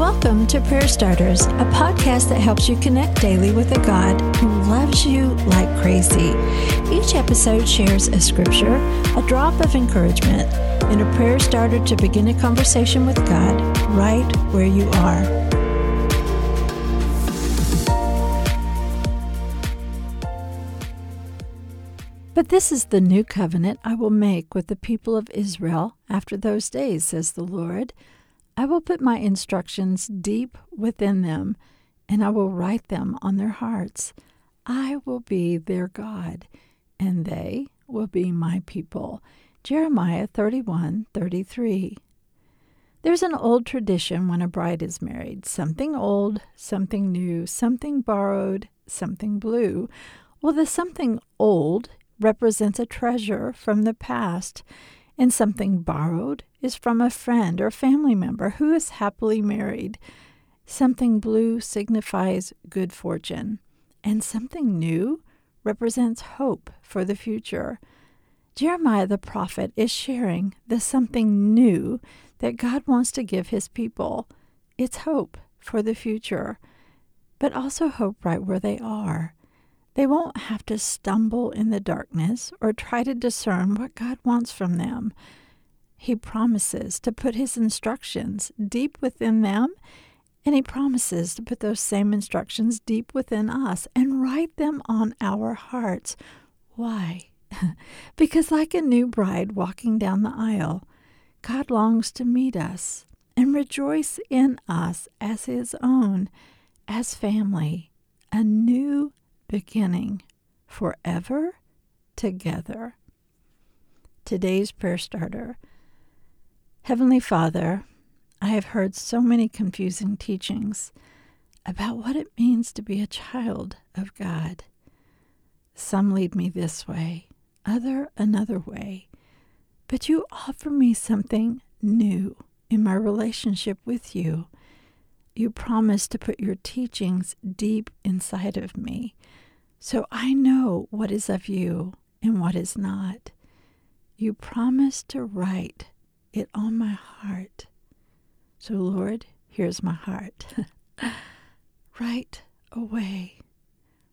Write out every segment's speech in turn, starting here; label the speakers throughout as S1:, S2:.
S1: Welcome to Prayer Starters, a podcast that helps you connect daily with a God who loves you like crazy. Each episode shares a scripture, a drop of encouragement, and a prayer starter to begin a conversation with God right where you are. But this is the new covenant I will make with the people of Israel after those days, says the Lord. I will put my instructions deep within them, and I will write them on their hearts. I will be their God, and they will be my people. Jeremiah 31 33. There's an old tradition when a bride is married something old, something new, something borrowed, something blue. Well, the something old represents a treasure from the past and something borrowed is from a friend or family member who is happily married. Something blue signifies good fortune, and something new represents hope for the future. Jeremiah the prophet is sharing the something new that God wants to give his people. It's hope for the future, but also hope right where they are. They won't have to stumble in the darkness or try to discern what God wants from them. He promises to put His instructions deep within them, and He promises to put those same instructions deep within us and write them on our hearts. Why? because, like a new bride walking down the aisle, God longs to meet us and rejoice in us as His own, as family, a new beginning forever together. Today's prayer starter Heavenly Father, I have heard so many confusing teachings about what it means to be a child of God. Some lead me this way, other another way, but you offer me something new in my relationship with you. You promise to put your teachings deep inside of me so I know what is of you and what is not. You promise to write it on my heart. So, Lord, here's my heart. write away.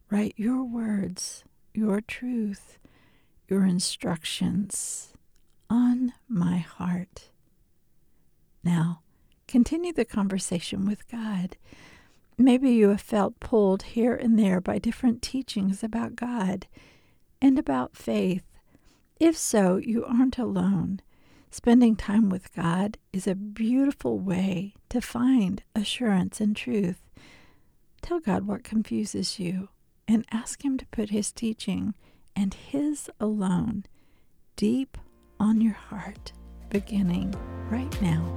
S1: Write your words, your truth, your instructions on my heart. Now, continue the conversation with God. Maybe you have felt pulled here and there by different teachings about God and about faith. If so, you aren't alone. Spending time with God is a beautiful way to find assurance and truth. Tell God what confuses you and ask Him to put His teaching and His alone deep on your heart, beginning right now.